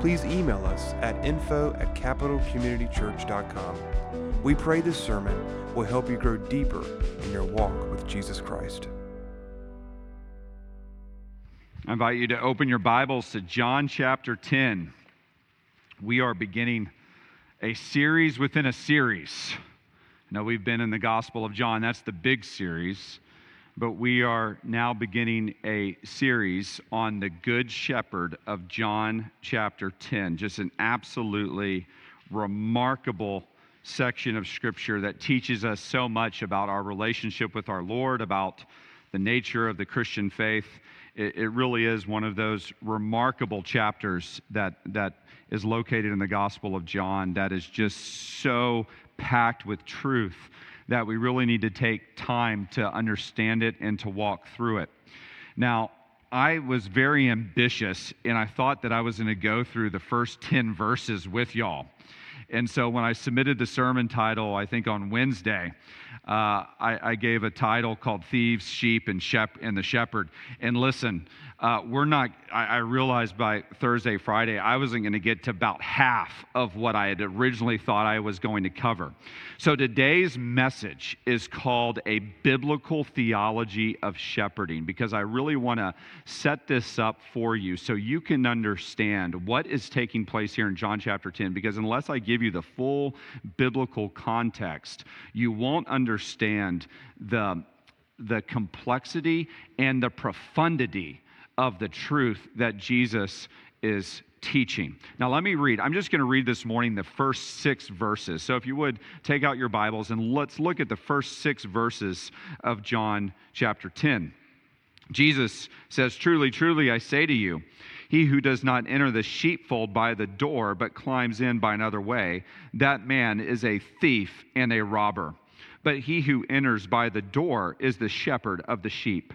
please email us at info at capitalcommunitychurch.com. We pray this sermon will help you grow deeper in your walk with Jesus Christ. I invite you to open your Bibles to John chapter 10. We are beginning a series within a series. Now, we've been in the Gospel of John, that's the big series, but we are now beginning a series on the Good Shepherd of John chapter 10. Just an absolutely remarkable section of Scripture that teaches us so much about our relationship with our Lord, about the nature of the Christian faith. It, it, really is one of those remarkable chapters that, that is located in the Gospel of John that is just so packed with truth that we really need to take time to understand it and to walk through it. Now, I was very ambitious and I thought that I was going to go through the first 10 verses with y'all. And so when I submitted the sermon title, I think on Wednesday, uh, I, I, gave a title called Thieves, Sheep, and, Shep- and the Shepherd. And listen, uh, we're not, I, I, realized by Thursday, Friday, I wasn't going to get to about half of what I had originally thought I was going to cover. So today's message is called A Biblical Theology of Shepherding because I really want to set this up for you so you can understand what is taking place here in John chapter 10. Because unless I give you the full biblical context, you won't understand the, the complexity and the profundity of the truth that Jesus is teaching. Now, let me read. I'm just going to read this morning the first six verses. So, if you would take out your Bibles and let's look at the first six verses of John chapter 10. Jesus says, Truly, truly, I say to you, he who does not enter the sheepfold by the door, but climbs in by another way, that man is a thief and a robber. But he who enters by the door is the shepherd of the sheep.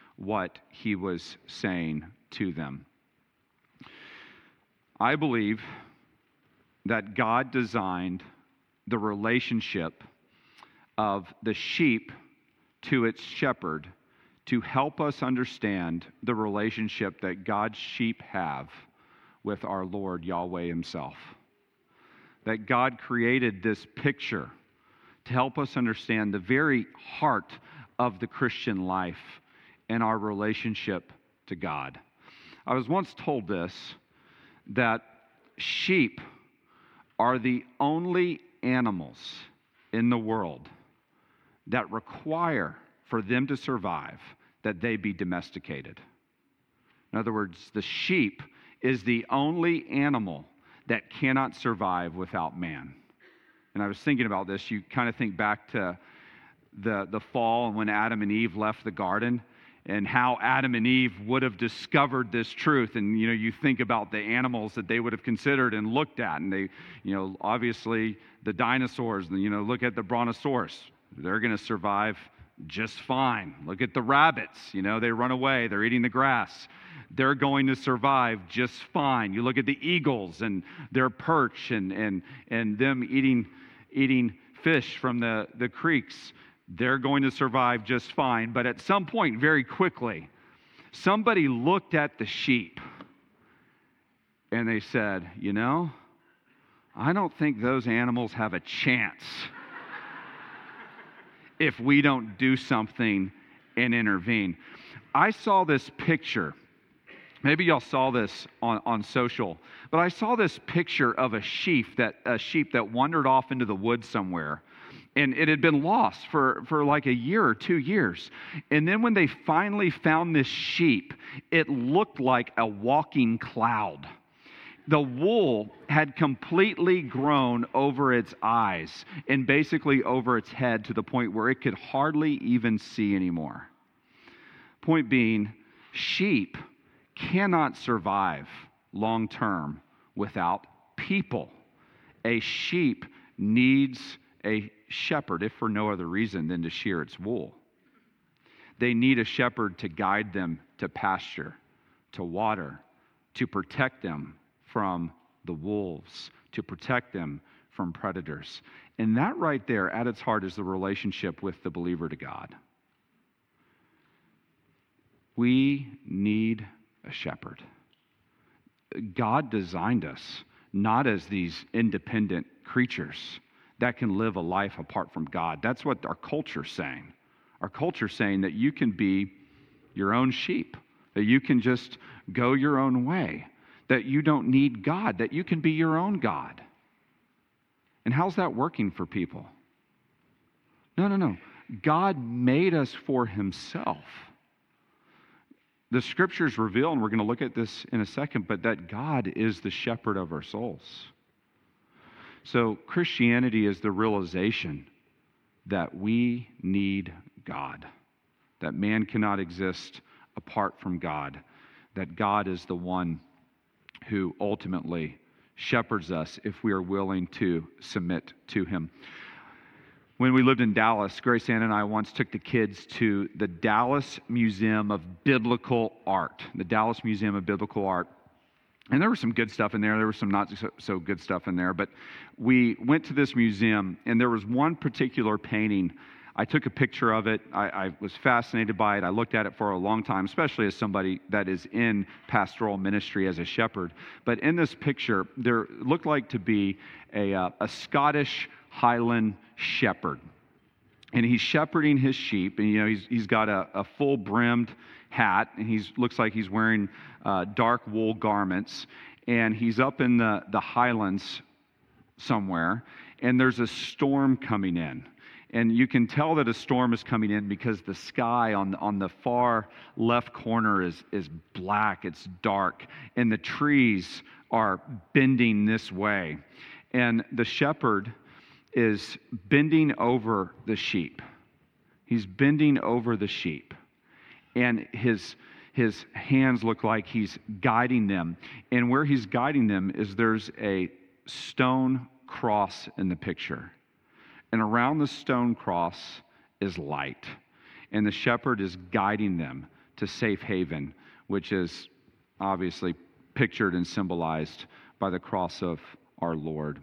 what he was saying to them. I believe that God designed the relationship of the sheep to its shepherd to help us understand the relationship that God's sheep have with our Lord Yahweh Himself. That God created this picture to help us understand the very heart of the Christian life and our relationship to God. I was once told this that sheep are the only animals in the world that require for them to survive that they be domesticated. In other words, the sheep is the only animal that cannot survive without man. And I was thinking about this. You kind of think back to the, the fall and when Adam and Eve left the garden and how Adam and Eve would have discovered this truth. And, you know, you think about the animals that they would have considered and looked at. And they, you know, obviously the dinosaurs, you know, look at the brontosaurus. They're going to survive just fine. Look at the rabbits. You know, they run away, they're eating the grass. They're going to survive just fine. You look at the eagles and their perch and, and, and them eating, eating fish from the, the creeks they're going to survive just fine. But at some point, very quickly, somebody looked at the sheep and they said, You know, I don't think those animals have a chance if we don't do something and intervene. I saw this picture Maybe y'all saw this on, on social, but I saw this picture of a sheep that a sheep that wandered off into the woods somewhere. And it had been lost for, for like a year or two years. And then when they finally found this sheep, it looked like a walking cloud. The wool had completely grown over its eyes and basically over its head to the point where it could hardly even see anymore. Point being, sheep cannot survive long term without people. A sheep needs a shepherd, if for no other reason than to shear its wool. They need a shepherd to guide them to pasture, to water, to protect them from the wolves, to protect them from predators. And that right there, at its heart, is the relationship with the believer to God. We need a shepherd. God designed us not as these independent creatures that can live a life apart from God. That's what our culture's saying. Our culture's saying that you can be your own sheep, that you can just go your own way, that you don't need God, that you can be your own God. And how's that working for people? No, no, no. God made us for Himself the scriptures reveal, and we're going to look at this in a second, but that God is the shepherd of our souls. So Christianity is the realization that we need God, that man cannot exist apart from God, that God is the one who ultimately shepherds us if we are willing to submit to him. When we lived in Dallas, Grace Ann and I once took the kids to the Dallas Museum of Biblical Art, the Dallas Museum of Biblical Art. And there was some good stuff in there. There was some not so, so, good stuff in there. But we went to this museum, and there was one particular painting. I took a picture of it. I, I, was fascinated by it. I looked at it for a long time, especially as somebody that is in pastoral ministry as a shepherd. But in this picture, there looked like to be a, uh, a Scottish Highland shepherd. And he's shepherding his sheep, and you know, he's, he's got a, a full brimmed hat, and he looks like he's wearing uh, dark wool garments, and he's up in the, the highlands somewhere, and there's a storm coming in. And you can tell that a storm is coming in because the sky on, on the far left corner is, is black, it's dark, and the trees are bending this way. And the shepherd is bending over the sheep. He's bending over the sheep. And his, his hands look like he's guiding them. And where he's guiding them is there's a stone cross in the picture. And around the stone cross is light. And the shepherd is guiding them to safe haven, which is obviously pictured and symbolized by the cross of our Lord.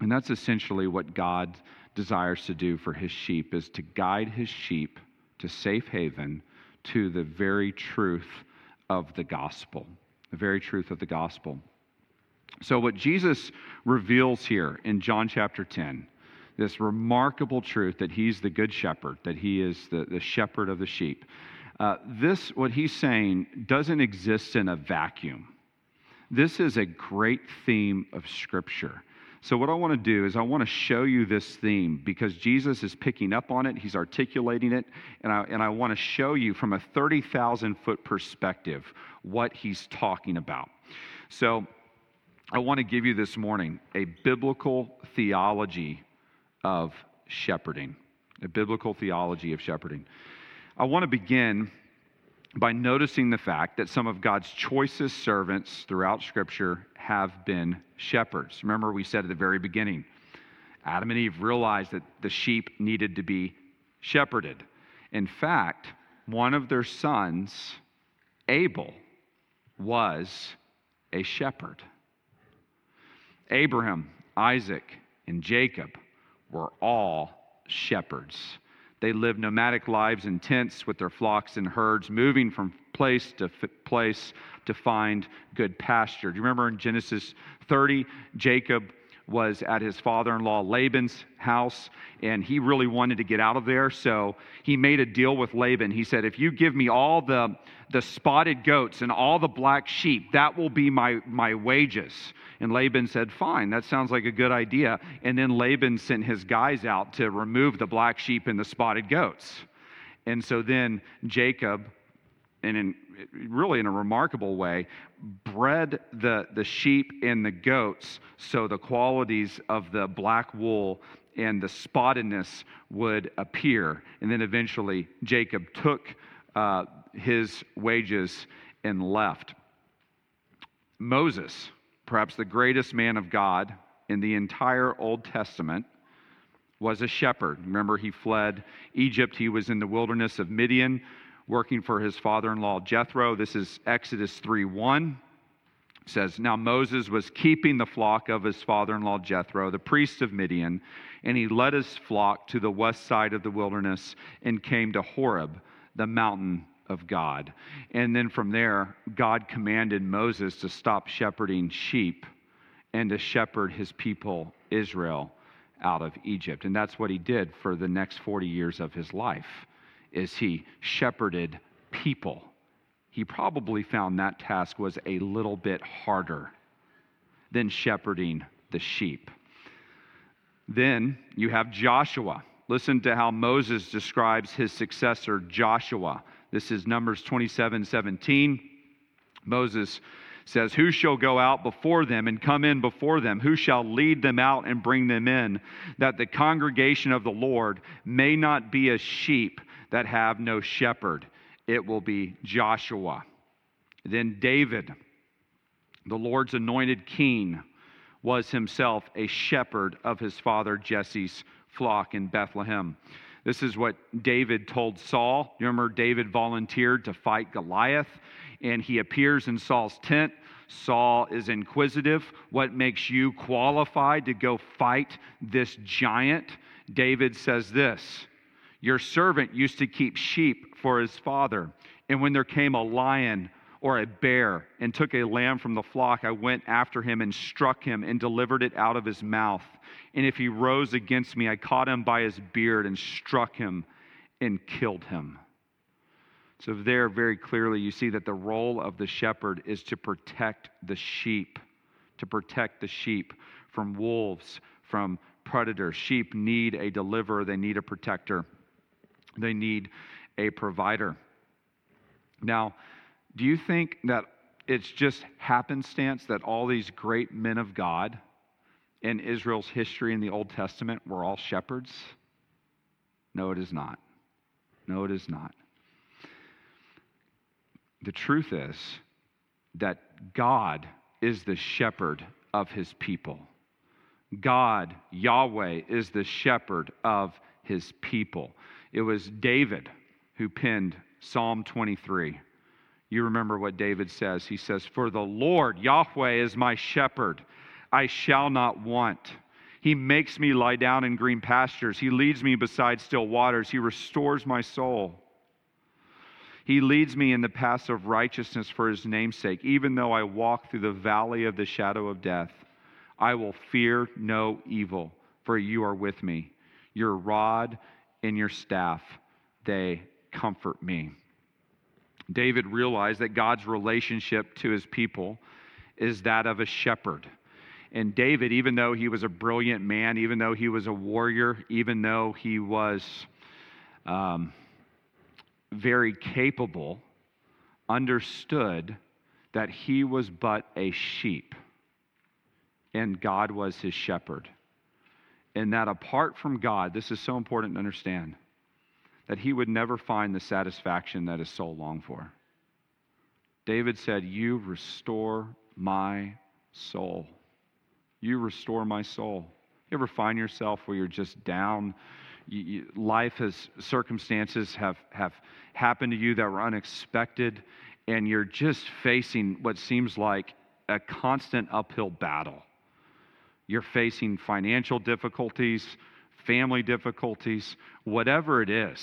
And that's essentially what God desires to do for his sheep is to guide his sheep to safe haven to the very truth of the gospel. The very truth of the gospel. So, what Jesus reveals here in John chapter 10, this remarkable truth that he's the good shepherd, that he is the, the shepherd of the sheep, uh, this, what he's saying, doesn't exist in a vacuum. This is a great theme of Scripture. So, what I want to do is, I want to show you this theme because Jesus is picking up on it, he's articulating it, and I, and I want to show you from a 30,000 foot perspective what he's talking about. So, I want to give you this morning a biblical theology of shepherding. A biblical theology of shepherding. I want to begin by noticing the fact that some of God's choicest servants throughout Scripture have been shepherds. Remember, we said at the very beginning, Adam and Eve realized that the sheep needed to be shepherded. In fact, one of their sons, Abel, was a shepherd. Abraham, Isaac, and Jacob were all shepherds. They lived nomadic lives in tents with their flocks and herds, moving from place to place to find good pasture. Do you remember in Genesis 30, Jacob was at his father in law Laban's house, and he really wanted to get out of there. So he made a deal with Laban. He said, If you give me all the, the spotted goats and all the black sheep, that will be my, my wages. And Laban said, Fine, that sounds like a good idea. And then Laban sent his guys out to remove the black sheep and the spotted goats. And so then Jacob, and in, really in a remarkable way, bred the, the sheep and the goats so the qualities of the black wool and the spottedness would appear. And then eventually Jacob took uh, his wages and left. Moses, perhaps the greatest man of God in the entire Old Testament, was a shepherd. Remember, he fled Egypt. He was in the wilderness of Midian working for his father in law Jethro. This is Exodus 3 1. It says, Now Moses was keeping the flock of his father in law Jethro, the priest of Midian, and he led his flock to the west side of the wilderness and came to Horeb, the mountain of God. And then from there, God commanded Moses to stop shepherding sheep and to shepherd his people, Israel out of Egypt. And that's what he did for the next 40 years of his life is he shepherded people. He probably found that task was a little bit harder than shepherding the sheep. Then you have Joshua. Listen to how Moses describes his successor, Joshua. This is Numbers 27 17. Moses says, Who shall go out before them and come in before them? Who shall lead them out and bring them in? That the congregation of the Lord may not be as sheep that have no shepherd. It will be Joshua. Then David, the Lord's anointed king, was himself a shepherd of his father Jesse's flock in Bethlehem. This is what David told Saul. You remember, David volunteered to fight Goliath and he appears in Saul's tent. Saul is inquisitive. What makes you qualified to go fight this giant? David says this Your servant used to keep sheep for his father, and when there came a lion or a bear and took a lamb from the flock, I went after him and struck him and delivered it out of his mouth. And if he rose against me, I caught him by his beard and struck him and killed him. So, there very clearly, you see that the role of the shepherd is to protect the sheep, to protect the sheep from wolves, from predators. Sheep need a deliverer, they need a protector, they need a provider. Now, do you think that it's just happenstance that all these great men of God in Israel's history in the Old Testament were all shepherds? No, it is not. No, it is not. The truth is that God is the shepherd of his people. God, Yahweh, is the shepherd of his people. It was David who penned Psalm 23. You remember what David says. He says, For the Lord, Yahweh, is my shepherd. I shall not want. He makes me lie down in green pastures. He leads me beside still waters. He restores my soul. He leads me in the paths of righteousness for his namesake. Even though I walk through the valley of the shadow of death, I will fear no evil, for you are with me. Your rod and your staff, they comfort me. David realized that God's relationship to his people is that of a shepherd. And David, even though he was a brilliant man, even though he was a warrior, even though he was um, very capable, understood that he was but a sheep and God was his shepherd. And that apart from God, this is so important to understand, that he would never find the satisfaction that his soul longed for. David said, You restore my soul. You restore my soul. You ever find yourself where you're just down? You, you, life has, circumstances have, have happened to you that were unexpected, and you're just facing what seems like a constant uphill battle. You're facing financial difficulties, family difficulties, whatever it is.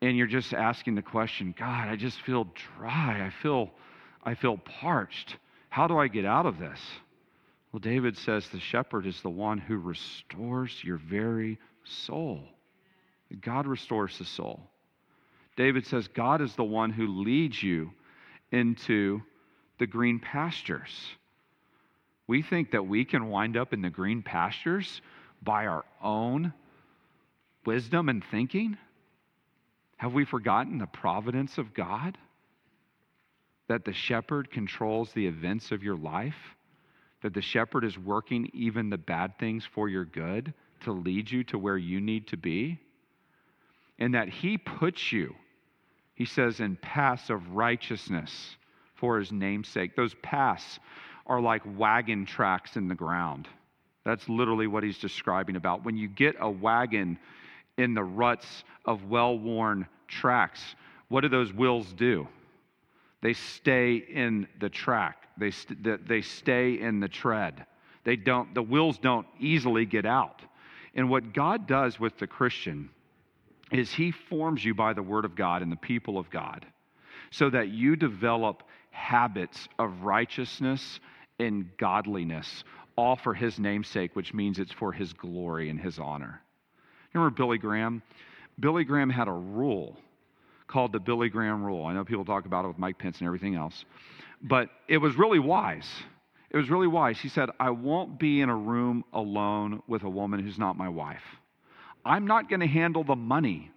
And you're just asking the question, God, I just feel dry. I feel, I feel parched. How do I get out of this? Well, David says the shepherd is the one who restores your very soul. God restores the soul. David says God is the one who leads you into the green pastures. We think that we can wind up in the green pastures by our own wisdom and thinking. Have we forgotten the providence of God? That the shepherd controls the events of your life? That the shepherd is working even the bad things for your good to lead you to where you need to be? And that he puts you he says, in paths of righteousness for his namesake. Those paths are like wagon tracks in the ground. That's literally what he's describing about. When you get a wagon in the ruts of well worn tracks, what do those wheels do? They stay in the track, they, st- they stay in the tread. They don't, the wheels don't easily get out. And what God does with the Christian is He forms you by the Word of God and the people of God so that you develop habits of righteousness and godliness, all for His namesake, which means it's for His glory and His honor. Remember Billy Graham? Billy Graham had a rule called the Billy Graham rule. I know people talk about it with Mike Pence and everything else, but it was really wise. It was really wise. He said, I won't be in a room alone with a woman who's not my wife. I'm not going to handle the money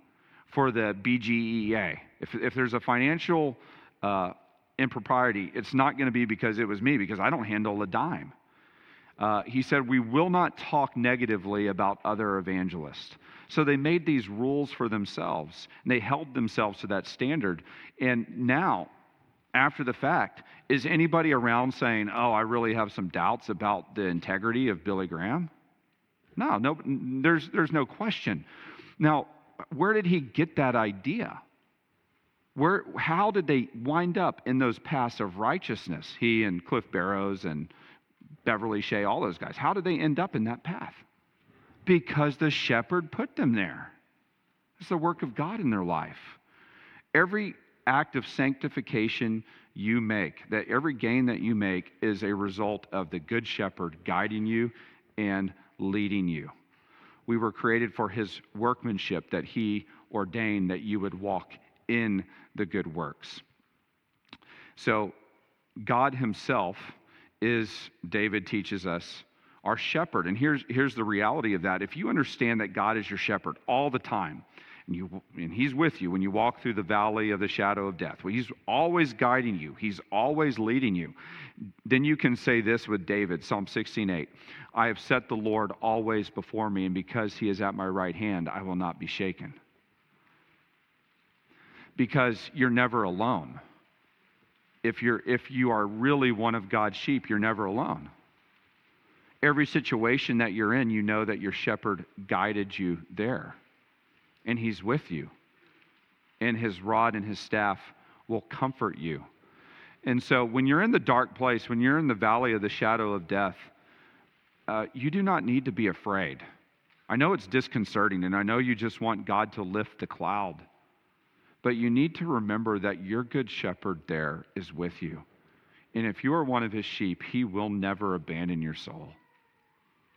for the BGEA. If, if there's a financial uh, impropriety, it's not going to be because it was me, because I don't handle a dime. Uh, he said, We will not talk negatively about other evangelists. So they made these rules for themselves, and they held themselves to that standard. And now, after the fact, is anybody around saying, Oh, I really have some doubts about the integrity of Billy Graham? No, no there's, there's no question. Now, where did he get that idea? Where, how did they wind up in those paths of righteousness? He and Cliff Barrows and Beverly Shea, all those guys. How did they end up in that path? Because the shepherd put them there. It's the work of God in their life. Every act of sanctification you make, that every gain that you make is a result of the good shepherd guiding you and leading you. We were created for his workmanship that he ordained that you would walk in the good works. So, God himself is, David teaches us, our shepherd. And here's, here's the reality of that. If you understand that God is your shepherd all the time, and, you, and he's with you when you walk through the valley of the shadow of death. Well, he's always guiding you, he's always leading you. Then you can say this with David, Psalm 16:8. I have set the Lord always before me, and because he is at my right hand, I will not be shaken. Because you're never alone. If, you're, if you are really one of God's sheep, you're never alone. Every situation that you're in, you know that your shepherd guided you there and He's with you. And His rod and His staff will comfort you. And so when you're in the dark place, when you're in the valley of the shadow of death, uh, you do not need to be afraid. I know it's disconcerting, and I know you just want God to lift the cloud. But you need to remember that your good shepherd there is with you. And if you are one of his sheep, he will never abandon your soul.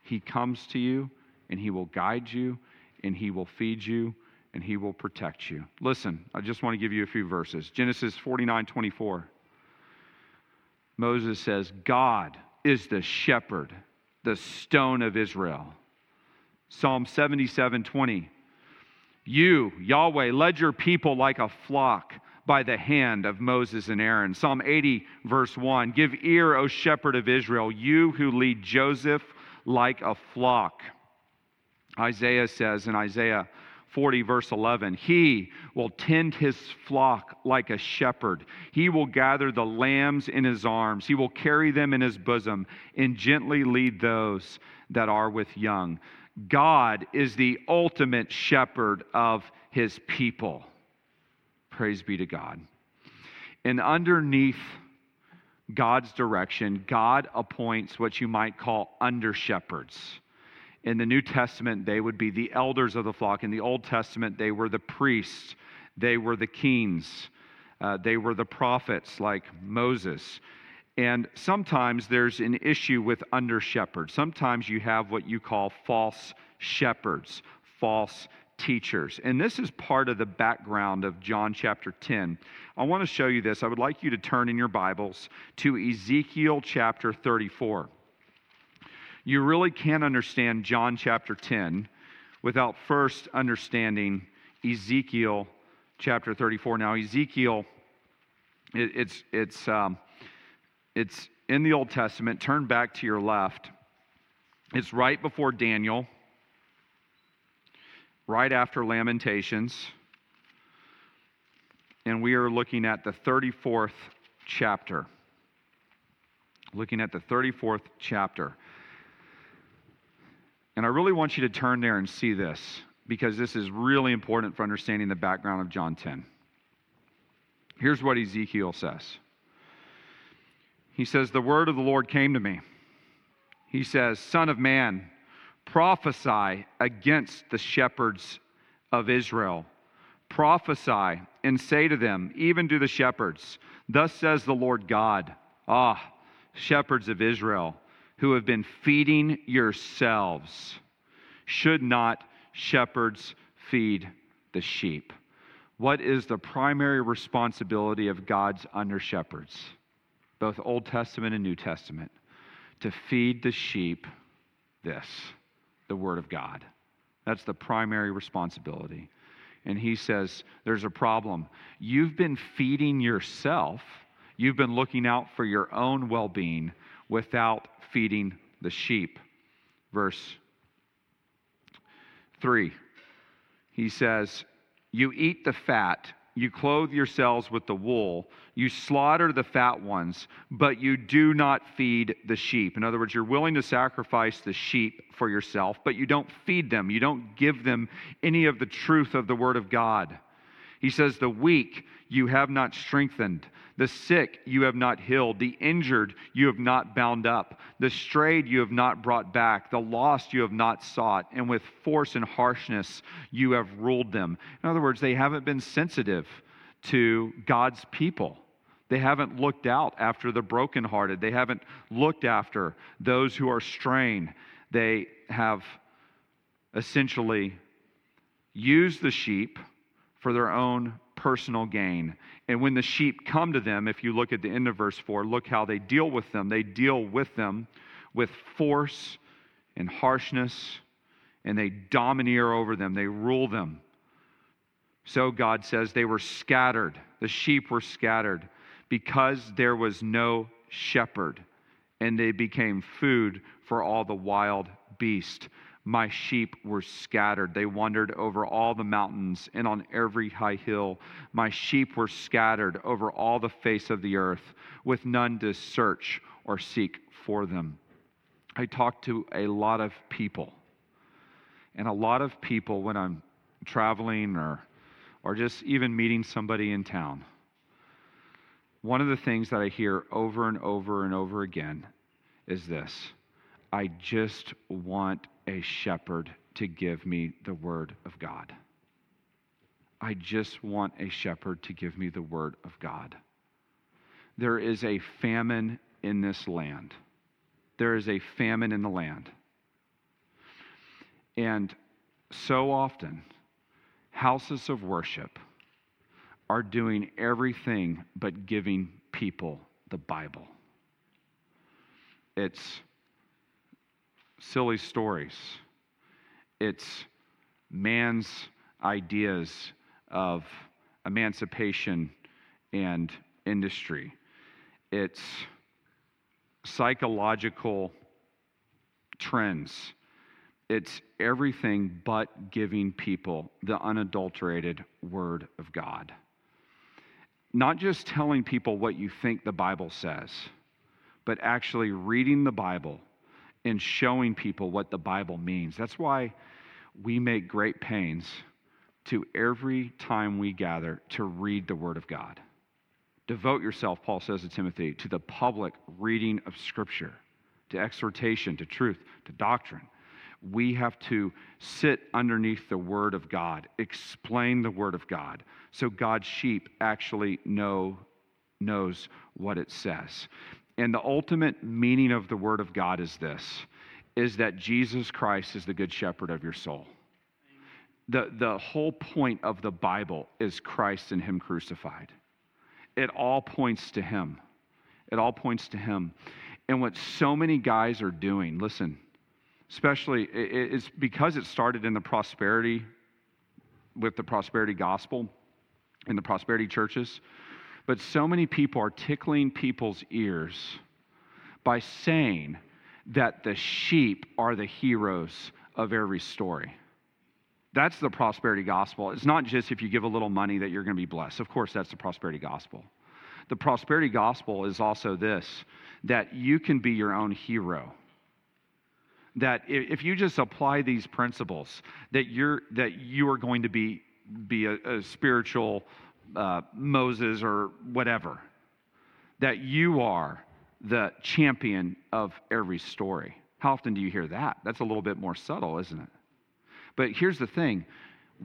He comes to you and he will guide you and he will feed you and he will protect you. Listen, I just want to give you a few verses. Genesis 49 24. Moses says, God is the shepherd, the stone of Israel. Psalm 77 20. You, Yahweh, led your people like a flock by the hand of Moses and Aaron. Psalm 80, verse 1. Give ear, O shepherd of Israel, you who lead Joseph like a flock. Isaiah says in Isaiah 40, verse 11, He will tend his flock like a shepherd. He will gather the lambs in his arms. He will carry them in his bosom and gently lead those that are with young. God is the ultimate shepherd of his people. Praise be to God. And underneath God's direction, God appoints what you might call under shepherds in the New Testament, they would be the elders of the flock. In the Old Testament, they were the priests, they were the kings, uh, they were the prophets like Moses. And sometimes there's an issue with under shepherds. Sometimes you have what you call false shepherds, false teachers. And this is part of the background of John chapter 10. I want to show you this. I would like you to turn in your Bibles to Ezekiel chapter 34. You really can't understand John chapter 10 without first understanding Ezekiel chapter 34. Now, Ezekiel, it, it's, it's, um, it's in the Old Testament. Turn back to your left. It's right before Daniel, right after Lamentations. And we are looking at the 34th chapter. Looking at the 34th chapter. And I really want you to turn there and see this because this is really important for understanding the background of John 10. Here's what Ezekiel says He says, The word of the Lord came to me. He says, Son of man, prophesy against the shepherds of Israel. Prophesy and say to them, even to the shepherds, Thus says the Lord God, Ah, shepherds of Israel, who have been feeding yourselves, should not shepherds feed the sheep? What is the primary responsibility of God's under shepherds, both Old Testament and New Testament? To feed the sheep this, the Word of God. That's the primary responsibility. And he says, There's a problem. You've been feeding yourself, you've been looking out for your own well being without feeding the sheep. Verse 3, he says, You eat the fat, you clothe yourselves with the wool, you slaughter the fat ones, but you do not feed the sheep. In other words, you're willing to sacrifice the sheep for yourself, but you don't feed them. You don't give them any of the truth of the Word of God. He says, The weak you have not strengthened, the sick you have not healed, the injured you have not bound up, the strayed you have not brought back, the lost you have not sought, and with force and harshness you have ruled them. In other words, they haven't been sensitive to God's people. They haven't looked out after the brokenhearted. They haven't looked after those who are straying. They have essentially used the sheep for their own personal gain. And when the sheep come to them, if you look at the end of verse 4, look how they deal with them. They deal with them with force and harshness, and they domineer over them, they rule them. So God says they were scattered. The sheep were scattered because there was no shepherd, and they became food for all the wild beasts. My sheep were scattered. They wandered over all the mountains and on every high hill. My sheep were scattered over all the face of the earth, with none to search or seek for them. I talk to a lot of people. And a lot of people, when I'm traveling or, or just even meeting somebody in town, one of the things that I hear over and over and over again is this I just want a shepherd to give me the word of God. I just want a shepherd to give me the word of God. There is a famine in this land. There is a famine in the land. And so often, houses of worship are doing everything but giving people the Bible. It's silly stories. It's man's ideas of emancipation and industry. It's psychological trends. It's everything but giving people the unadulterated Word of God. Not just telling people what you think the Bible says, but actually reading the Bible in showing people what the Bible means. That's why we make great pains to every time we gather to read the Word of God. Devote yourself, Paul says to Timothy, to the public reading of Scripture, to exhortation, to truth, to doctrine. We have to sit underneath the Word of God, explain the Word of God, so God's sheep actually know knows what it says. And the ultimate meaning of the Word of God is this is that Jesus Christ is the good shepherd of your soul. The, the whole point of the Bible is Christ and Him crucified. It all points to Him. It all points to Him. And what so many guys are doing, listen, especially, it's because it started in the prosperity, with the prosperity gospel in the prosperity churches. But so many people are tickling people's ears by saying that the sheep are the heroes of every story. That's the prosperity gospel. It's not just if you give a little money that you're going to be blessed. Of course, that's the prosperity gospel. The prosperity gospel is also this that you can be your own hero. That if you just apply these principles, that you're that you are going to be be a, a spiritual uh, Moses or whatever. That you are the champion of every story. How often do you hear that? That's a little bit more subtle, isn't it? But here's the thing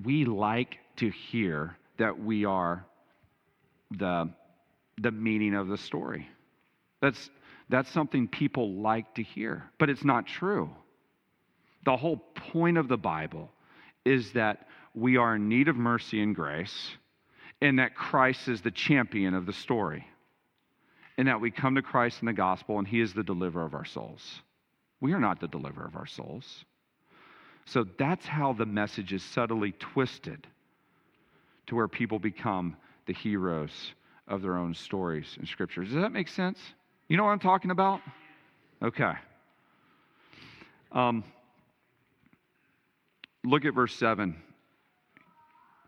we like to hear that we are the, the meaning of the story. That's, that's something people like to hear, but it's not true. The whole point of the Bible is that we are in need of mercy and grace, and that Christ is the champion of the story, and that we come to Christ in the gospel, and He is the deliverer of our souls. We are not the deliverer of our souls. So that's how the message is subtly twisted to where people become the heroes of their own stories and scriptures. Does that make sense? You know what I'm talking about? Okay. Um, look at verse 7.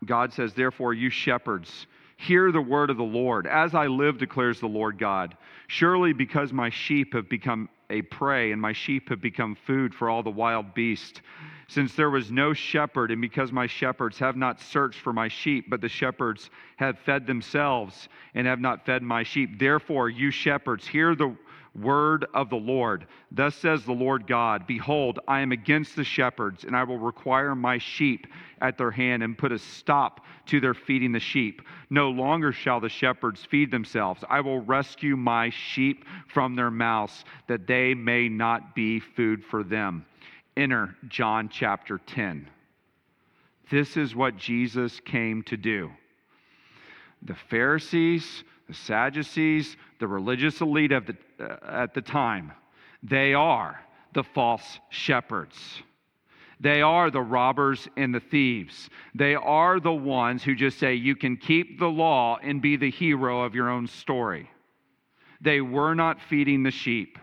God says, Therefore, you shepherds, hear the word of the Lord. As I live, declares the Lord God, surely because my sheep have become a prey and my sheep have become food for all the wild beasts since there was no shepherd, and because my shepherds have not searched for my sheep, but the shepherds have fed themselves and have not fed my sheep. Therefore, you shepherds, hear the word of the Lord. Thus says the Lord God Behold, I am against the shepherds, and I will require my sheep at their hand and put a stop to their feeding the sheep. No longer shall the shepherds feed themselves. I will rescue my sheep from their mouths, that they may not be food for them enter John chapter 10. This is what Jesus came to do. The Pharisees, the Sadducees, the religious elite of the, Uh, at the time, they are the false shepherds. They are the robbers and the thieves. They are the ones who just say, You can keep the law and be the hero of your own story. They were not feeding the sheep.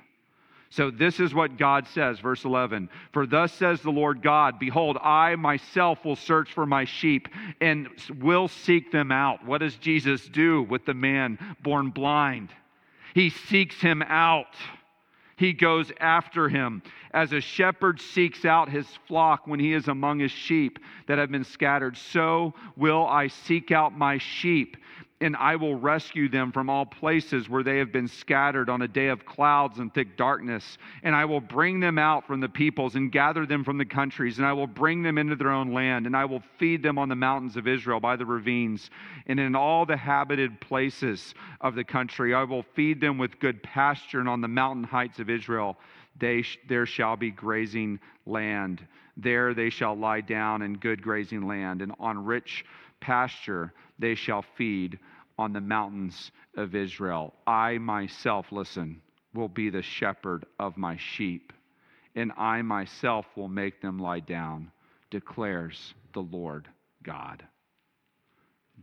So, this is what God says, verse 11 For thus says the Lord God, Behold, I myself will search for my sheep and will seek them out. What does Jesus do with the man born blind? He seeks him out. He goes after him. As a shepherd seeks out his flock when he is among his sheep that have been scattered, so will I seek out my sheep and I will rescue them from all places where they have been scattered on a day of clouds and thick darkness. And I will bring them out from the peoples and gather them from the countries, and I will bring them into their own land, and I will feed them on the mountains of Israel by the ravines, and in all the habited places of the country. I will feed them with good pasture, and on the mountain heights of Israel they there shall be grazing land. There they shall lie down in good grazing land, and on rich pasture they shall feed on the mountains of Israel. I myself, listen, will be the shepherd of my sheep, and I myself will make them lie down, declares the Lord God.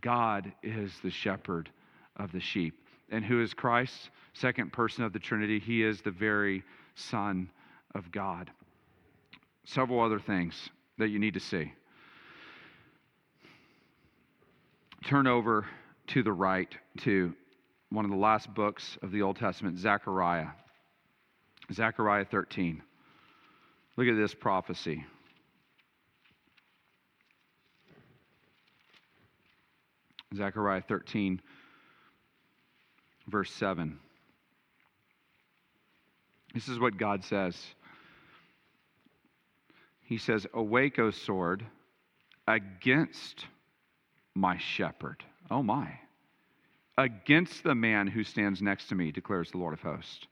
God is the shepherd of the sheep. And who is Christ? Second person of the Trinity. He is the very Son of God. Several other things that you need to see. Turn over to the right to one of the last books of the Old Testament, Zechariah. Zechariah 13. Look at this prophecy. Zechariah 13, verse 7. This is what God says. He says, Awake, O sword, against my shepherd. Oh my. Against the man who stands next to me, declares the Lord of hosts.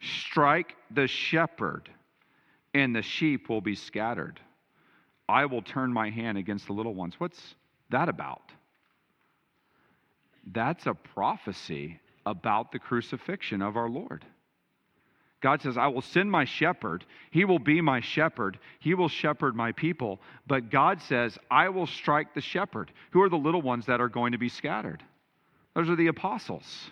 Strike the shepherd, and the sheep will be scattered. I will turn my hand against the little ones. What's that about? That's a prophecy about the crucifixion of our Lord. God says, I will send my shepherd. He will be my shepherd. He will shepherd my people. But God says, I will strike the shepherd. Who are the little ones that are going to be scattered? Those are the apostles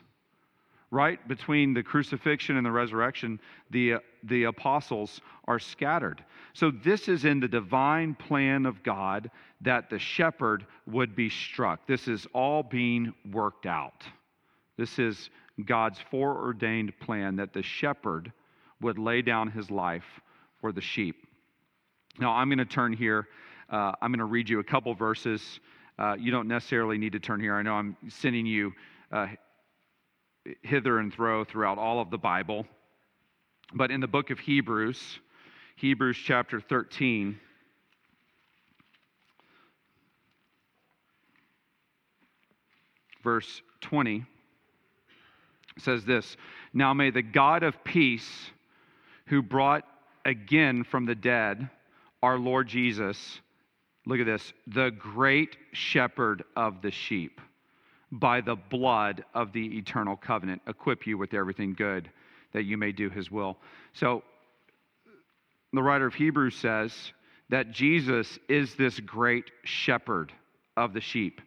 right between the crucifixion and the resurrection, the, uh, the apostles are scattered. So, this is in the divine plan of God that the shepherd would be struck. This is all being worked out. This is God's foreordained plan that the shepherd would lay down his life for the sheep. Now, I'm going to turn here. Uh, I'm going to read you a couple verses. Uh, you don't necessarily need to turn here. I know I'm sending you uh, hither and thro throughout all of the Bible. But in the book of Hebrews, Hebrews chapter 13, verse 20 says this Now may the God of peace, who brought again from the dead our Lord Jesus, look at this, the great shepherd of the sheep by the blood of the eternal covenant, equip you with everything good that you may do his will. So, the writer of Hebrews says that Jesus is this great shepherd of the sheep.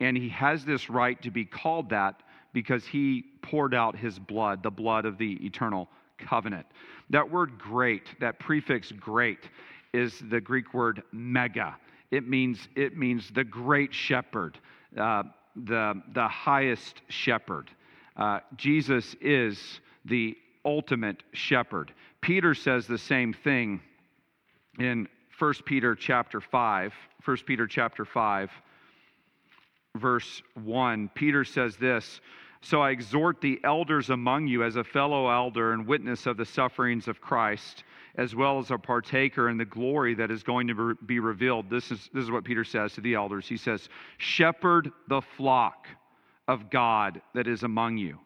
And he has this right to be called that because he poured out his blood, the blood of the eternal covenant. That word great, that prefix great, is the Greek word mega. It means, it means the great shepherd. Uh, the, the highest shepherd. Uh, Jesus is the ultimate shepherd. Peter says the same thing in 1 Peter chapter 5. 1 Peter chapter 5, verse 1. Peter says this So I exhort the elders among you as a fellow elder and witness of the sufferings of Christ as well as a partaker in the glory that is going to be revealed. This is, this is what Peter says to the elders. He says, Shepherd the flock of God that is among you,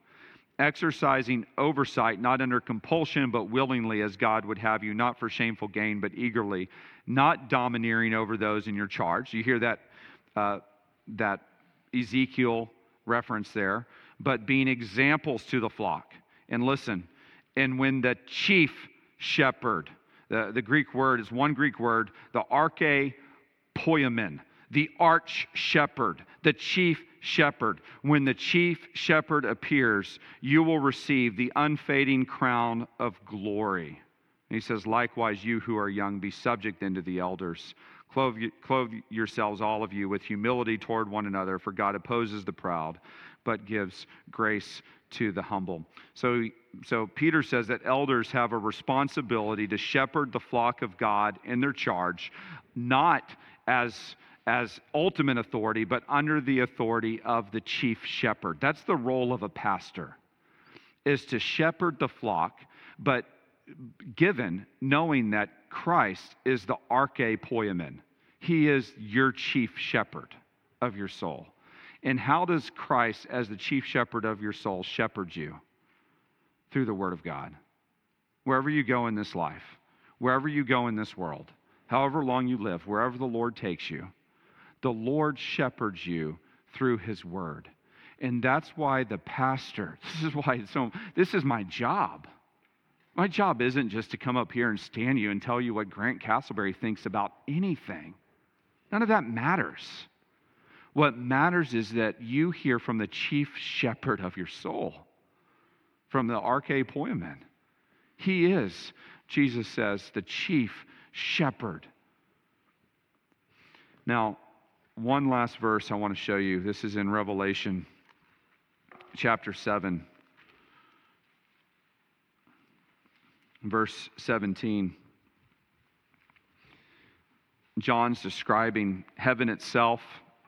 exercising oversight, not under compulsion, but willingly, as God would have you, not for shameful gain, but eagerly, not domineering over those in your charge. You hear that, uh, that Ezekiel reference there, but being examples to the flock. And listen, and when the chief shepherd. The, the Greek word is one Greek word, the arche poimen, the arch shepherd, the chief shepherd. When the chief shepherd appears, you will receive the unfading crown of glory. And he says, Likewise, you who are young, be subject unto the elders. Clothe, clothe yourselves, all of you, with humility toward one another, for God opposes the proud, but gives grace to the humble. So, so Peter says that elders have a responsibility to shepherd the flock of God in their charge, not as as ultimate authority, but under the authority of the chief shepherd. That's the role of a pastor, is to shepherd the flock, but given knowing that Christ is the arche poimen. He is your chief shepherd of your soul. And how does Christ, as the chief shepherd of your soul, shepherd you? Through the Word of God. Wherever you go in this life, wherever you go in this world, however long you live, wherever the Lord takes you, the Lord shepherds you through His Word. And that's why the pastor, this is why so, this is my job. My job isn't just to come up here and stand you and tell you what Grant Castleberry thinks about anything. None of that matters. What matters is that you hear from the chief shepherd of your soul, from the arche poimen. He is, Jesus says, the chief shepherd. Now, one last verse I want to show you. This is in Revelation chapter 7, verse 17. John's describing heaven itself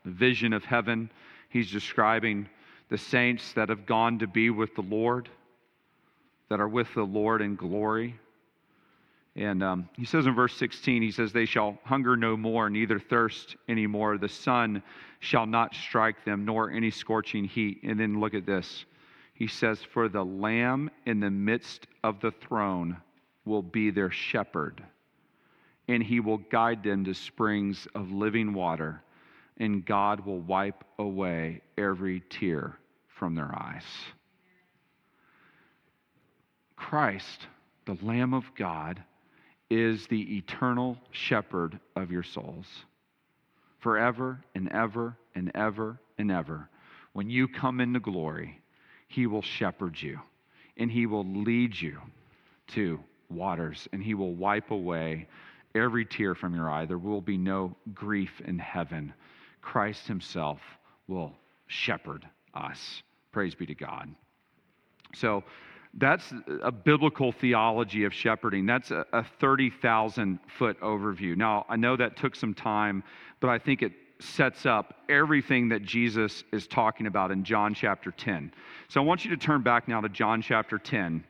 the vision of heaven. He's describing the saints that have gone to be with the Lord, that are with the Lord in glory. And um, he says in verse 16, he says, They shall hunger no more, neither thirst any more. The sun shall not strike them, nor any scorching heat. And then look at this. he says, For the Lamb in the midst of the throne will be their shepherd, and he will guide them to springs of living water, and God will wipe away every tear from their eyes. Christ, the Lamb of God, is the eternal shepherd of your souls. Forever and ever and ever and ever, when you come into glory, he will shepherd you and he will lead you to waters and he will wipe away every tear from your eye. There will be no grief in heaven. Christ himself will shepherd us. Praise be to God. So, that's a biblical theology of shepherding. That's a, a 30,000 foot overview. Now, I know that took some time, but I think it sets up everything that Jesus is talking about in John chapter 10. So I want you to turn back now to John chapter 10,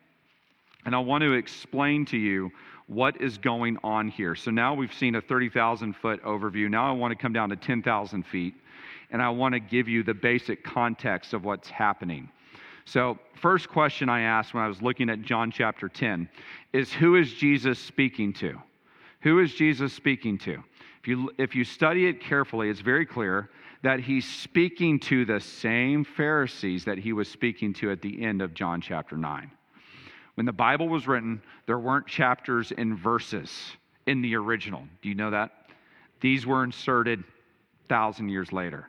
and I want to explain to you what is going on here. So now we've seen a 30,000 foot overview. Now I want to come down to 10,000 feet, and I want to give you the basic context of what's happening. So, first question I asked when I was looking at John chapter 10 is who is Jesus speaking to? Who is Jesus speaking to? If you, if you study it carefully, it's very clear that he's speaking to the same Pharisees that he was speaking to at the end of John chapter 9. When the Bible was written, there weren't chapters and verses in the original. Do you know that? These were inserted thousand years later.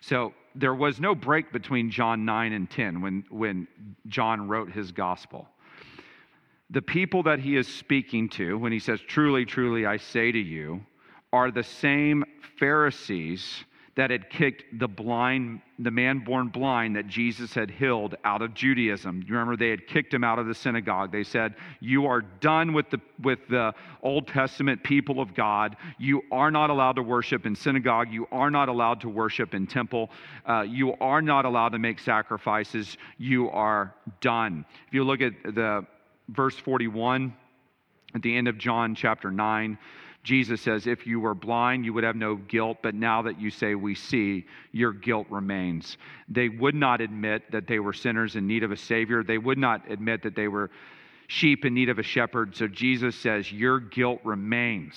So there was no break between John 9 and 10 when, when John wrote his gospel. The people that he is speaking to, when he says, Truly, truly, I say to you, are the same Pharisees that had kicked the blind, the man born blind that Jesus had healed out of Judaism. You remember they had kicked him out of the synagogue. They said, You are done with the, with the Old Testament people of God. You are not allowed to worship in synagogue. You are not allowed to worship in temple. Uh, you are not allowed to make sacrifices. You are done. If you look at the verse 41 at the end of John chapter 9, Jesus says, If you were blind, you would have no guilt, but now that you say we see, your guilt remains. They would not admit that they were sinners in need of a Savior. They would not admit that they were sheep in need of a shepherd. So Jesus says, Your guilt remains.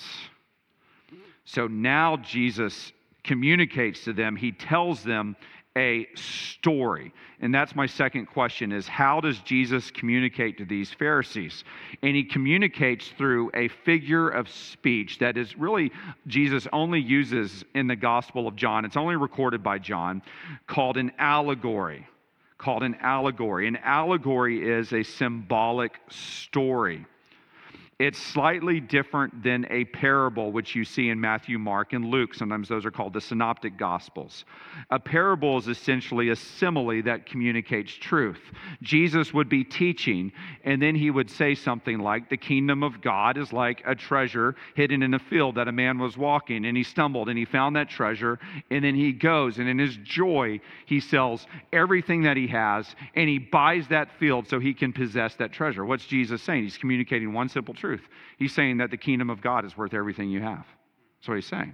So now Jesus communicates to them, He tells them a story. And that's my second question is how does Jesus communicate to these Pharisees? And he communicates through a figure of speech that is really Jesus only uses in the Gospel of John. It's only recorded by John called an allegory. Called an allegory. An allegory is a symbolic story. It's slightly different than a parable, which you see in Matthew, Mark, and Luke. Sometimes those are called the synoptic gospels. A parable is essentially a simile that communicates truth. Jesus would be teaching, and then he would say something like, The kingdom of God is like a treasure hidden in a field that a man was walking, and he stumbled, and he found that treasure, and then he goes, and in his joy, he sells everything that he has, and he buys that field so he can possess that treasure. What's Jesus saying? He's communicating one simple truth truth. He's saying that the kingdom of God is worth everything you have. That's what he's saying.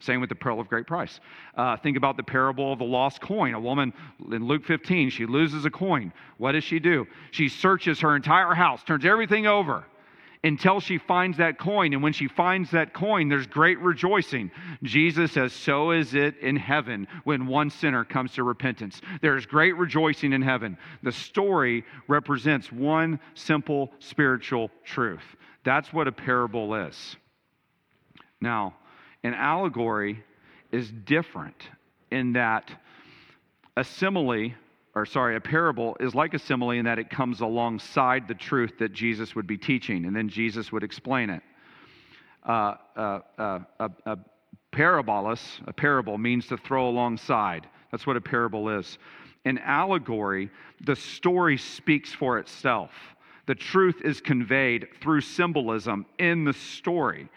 Same with the pearl of great price. Uh, think about the parable of the lost coin. A woman in Luke 15, she loses a coin. What does she do? She searches her entire house, turns everything over until she finds that coin. And when she finds that coin, there's great rejoicing. Jesus says, So is it in heaven when one sinner comes to repentance. There's great rejoicing in heaven. The story represents one simple spiritual truth that's what a parable is. Now, an allegory is different in that a simile, or sorry, a parable is like a simile in that it comes alongside the truth that Jesus would be teaching, and then Jesus would explain it. Uh, uh, uh, a, parabolos, a parable, means to throw alongside. That's what a parable is. An allegory, the story speaks for itself. The truth is conveyed through symbolism in the story.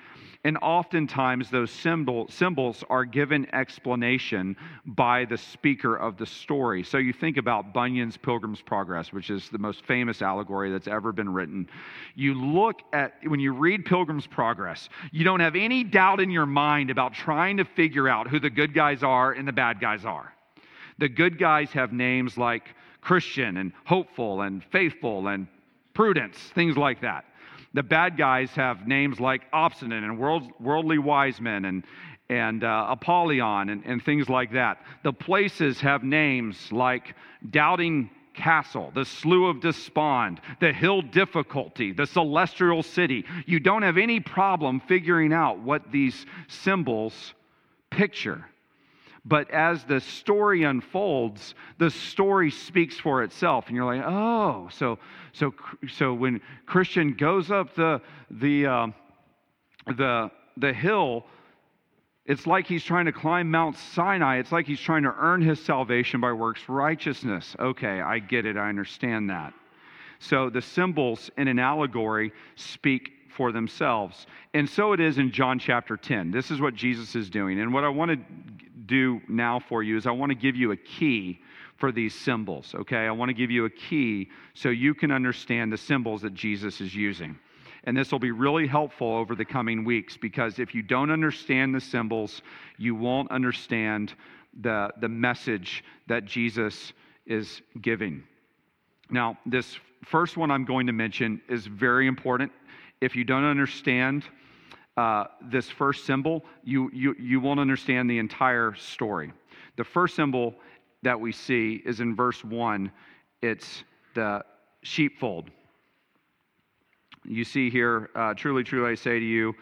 And oftentimes, those symbol, symbols are given explanation by the speaker of the story. So, you think about Bunyan's Pilgrim's Progress, which is the most famous allegory that's ever been written. You look at, when you read Pilgrim's Progress, you don't have any doubt in your mind about trying to figure out who the good guys are and the bad guys are. The good guys have names like Christian and hopeful and faithful and prudence, things like that. The bad guys have names like obstinate and world, worldly wise men and, and uh, Apollyon and, and things like that. The places have names like doubting castle, the slough of despond, the hill difficulty, the celestial city. You don't have any problem figuring out what these symbols picture. But as the story unfolds, the story speaks for itself, and you're like, oh, so so so when Christian goes up the the uh, the the hill, it's like he's trying to climb Mount Sinai. It's like he's trying to earn his salvation by works righteousness. Okay, I get it. I understand that. So the symbols in an allegory speak for themselves. And so it is in John chapter 10. This is what Jesus is doing. And what I want to do now for you is I want to give you a key for these symbols, okay? I want to give you a key so you can understand the symbols that Jesus is using. And this will be really helpful over the coming weeks because if you don't understand the symbols, you won't understand the, the message that Jesus is giving. Now, this first one I'm going to mention is very important. If you don't understand uh, this first symbol, you, you, you won't understand the entire story. The first symbol that we see is in verse 1, it's the sheepfold. You see here, uh, truly, truly, I say to you,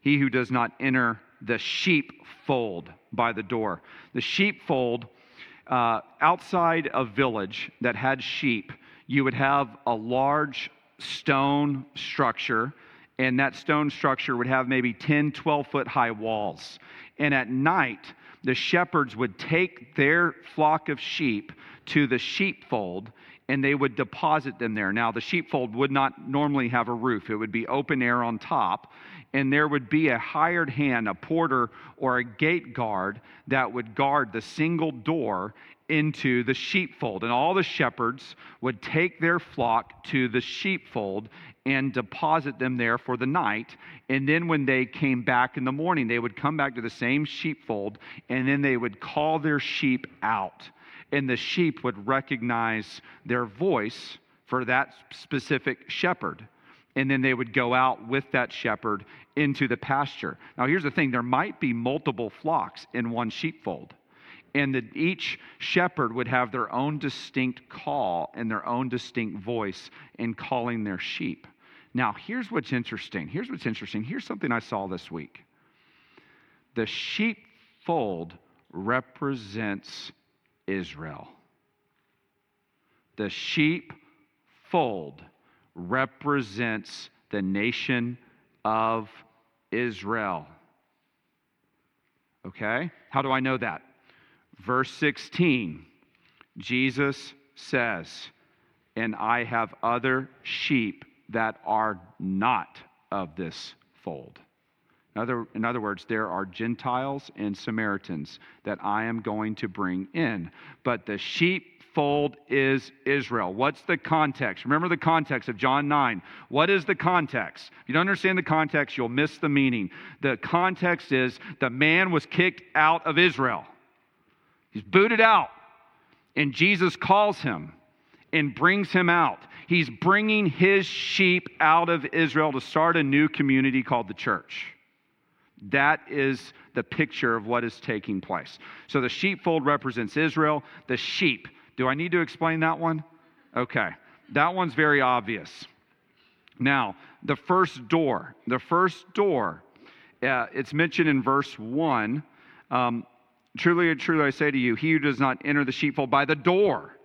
he who does not enter the sheepfold by the door. The sheepfold, uh, outside a village that had sheep, you would have a large stone structure, and that stone structure would have maybe 10, 12 foot high walls. And at night, the shepherds would take their flock of sheep to the sheepfold and they would deposit them there. Now, the sheepfold would not normally have a roof, it would be open air on top, and there would be a hired hand, a porter or a gate guard that would guard the single door into the sheepfold. And all the shepherds would take their flock to the sheepfold and deposit them there for the night. And then when they came back in the morning, they would come back to the same sheepfold and then they would call their sheep out and the sheep would recognize their voice for that specific shepherd. And then they would go out with that shepherd into the pasture. Now, here's the thing there might be multiple flocks in one sheepfold. And that each shepherd would have their own distinct call and their own distinct voice in calling their sheep. Now, here's what's interesting. Here's what's interesting. Here's something I saw this week. The sheepfold represents Israel. The sheepfold represents the nation of Israel. Okay? How do I know that? Verse 16, Jesus says, And I have other sheep that are not of this fold. In other, in other words, there are Gentiles and Samaritans that I am going to bring in. But the sheepfold is Israel. What's the context? Remember the context of John 9. What is the context? If you don't understand the context, you'll miss the meaning. The context is the man was kicked out of Israel, he's booted out. And Jesus calls him and brings him out. He's bringing his sheep out of Israel to start a new community called the church. That is the picture of what is taking place. So the sheepfold represents Israel. The sheep, do I need to explain that one? Okay, that one's very obvious. Now, the first door, the first door, uh, it's mentioned in verse 1. Um, truly, and truly, I say to you, he who does not enter the sheepfold by the door,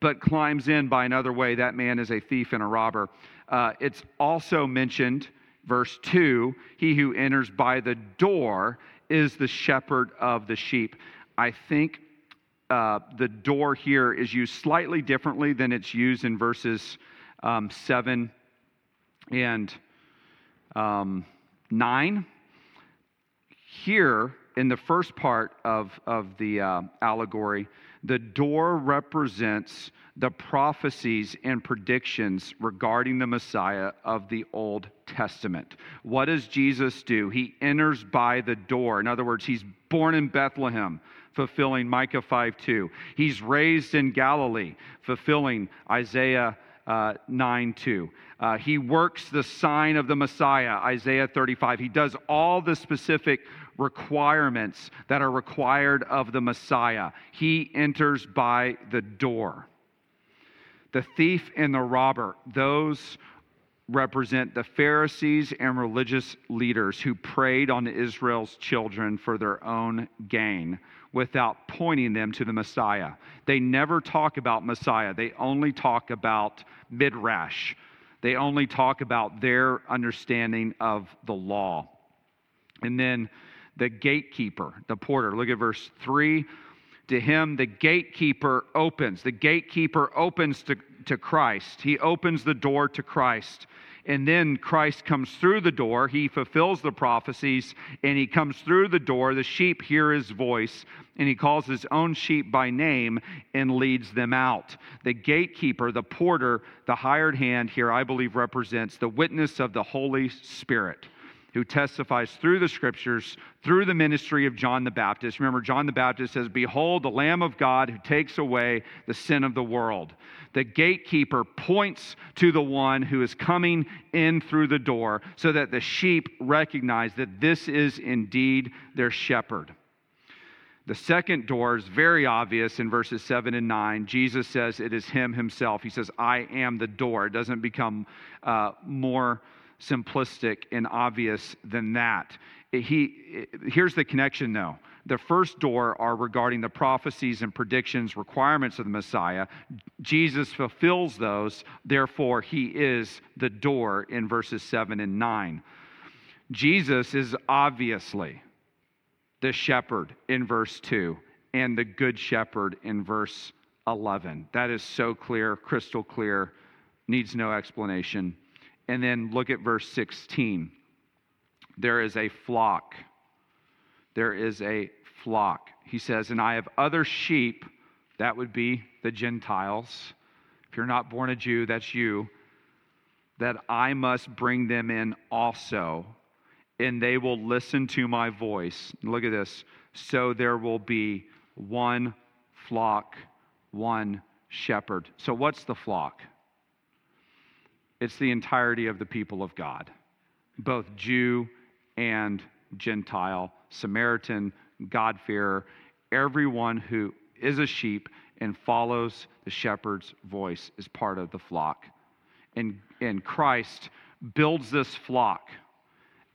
but climbs in by another way, that man is a thief and a robber. Uh, it's also mentioned Verse 2 He who enters by the door is the shepherd of the sheep. I think uh, the door here is used slightly differently than it's used in verses um, 7 and um, 9. Here, in the first part of, of the uh, allegory, the door represents the prophecies and predictions regarding the Messiah of the Old Testament. What does Jesus do? He enters by the door. In other words, he's born in Bethlehem, fulfilling Micah 5 2. He's raised in Galilee, fulfilling Isaiah uh, 9 2. Uh, he works the sign of the Messiah, Isaiah 35. He does all the specific requirements that are required of the Messiah. He enters by the door. The thief and the robber, those represent the Pharisees and religious leaders who preyed on Israel's children for their own gain without pointing them to the Messiah. They never talk about Messiah, they only talk about Midrash. They only talk about their understanding of the law. And then the gatekeeper, the porter. Look at verse 3. To him, the gatekeeper opens. The gatekeeper opens to, to Christ. He opens the door to Christ. And then Christ comes through the door. He fulfills the prophecies and he comes through the door. The sheep hear his voice and he calls his own sheep by name and leads them out. The gatekeeper, the porter, the hired hand here, I believe, represents the witness of the Holy Spirit who testifies through the scriptures, through the ministry of John the Baptist. Remember, John the Baptist says, Behold, the Lamb of God who takes away the sin of the world. The gatekeeper points to the one who is coming in through the door so that the sheep recognize that this is indeed their shepherd. The second door is very obvious in verses 7 and 9. Jesus says it is Him Himself. He says, I am the door. It doesn't become uh, more simplistic and obvious than that. He, here's the connection, though. The first door are regarding the prophecies and predictions, requirements of the Messiah. Jesus fulfills those, therefore, he is the door in verses 7 and 9. Jesus is obviously the shepherd in verse 2 and the good shepherd in verse 11. That is so clear, crystal clear, needs no explanation. And then look at verse 16. There is a flock. There is a flock. He says, And I have other sheep, that would be the Gentiles. If you're not born a Jew, that's you, that I must bring them in also, and they will listen to my voice. Look at this. So there will be one flock, one shepherd. So, what's the flock? It's the entirety of the people of God, both Jew and Gentile, Samaritan, God-fearer, everyone who is a sheep and follows the shepherd's voice is part of the flock. And, and Christ builds this flock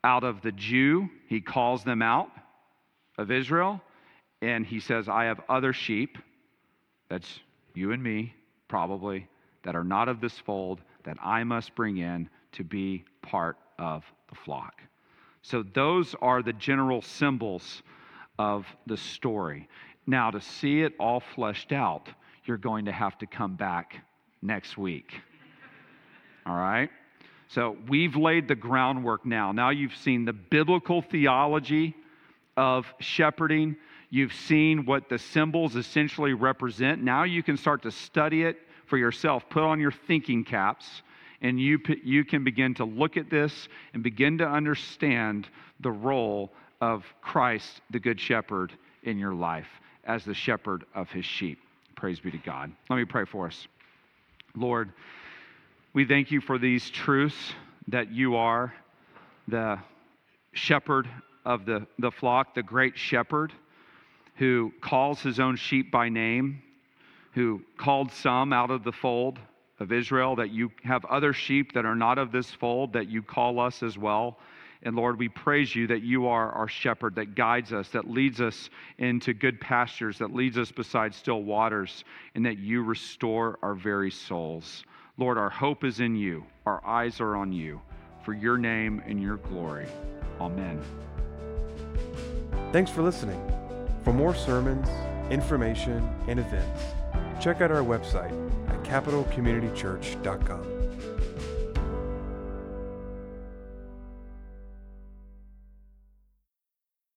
out of the Jew, he calls them out of Israel, and he says, I have other sheep, that's you and me, probably, that are not of this fold that I must bring in to be part of the flock. So, those are the general symbols of the story. Now, to see it all fleshed out, you're going to have to come back next week. All right? So, we've laid the groundwork now. Now, you've seen the biblical theology of shepherding. You've seen what the symbols essentially represent. Now you can start to study it for yourself. Put on your thinking caps, and you, you can begin to look at this and begin to understand the role of Christ, the Good Shepherd, in your life as the shepherd of his sheep. Praise be to God. Let me pray for us. Lord, we thank you for these truths that you are the shepherd of the, the flock, the great shepherd who calls his own sheep by name who called some out of the fold of Israel, that you have other sheep that are not of this fold, that you call us as well. And Lord, we praise you that you are our shepherd that guides us, that leads us into good pastures, that leads us beside still waters, and that you restore our very souls. Lord, our hope is in you, our eyes are on you. For your name and your glory. Amen. Thanks for listening. For more sermons, information, and events, check out our website at capitalcommunitychurch.com.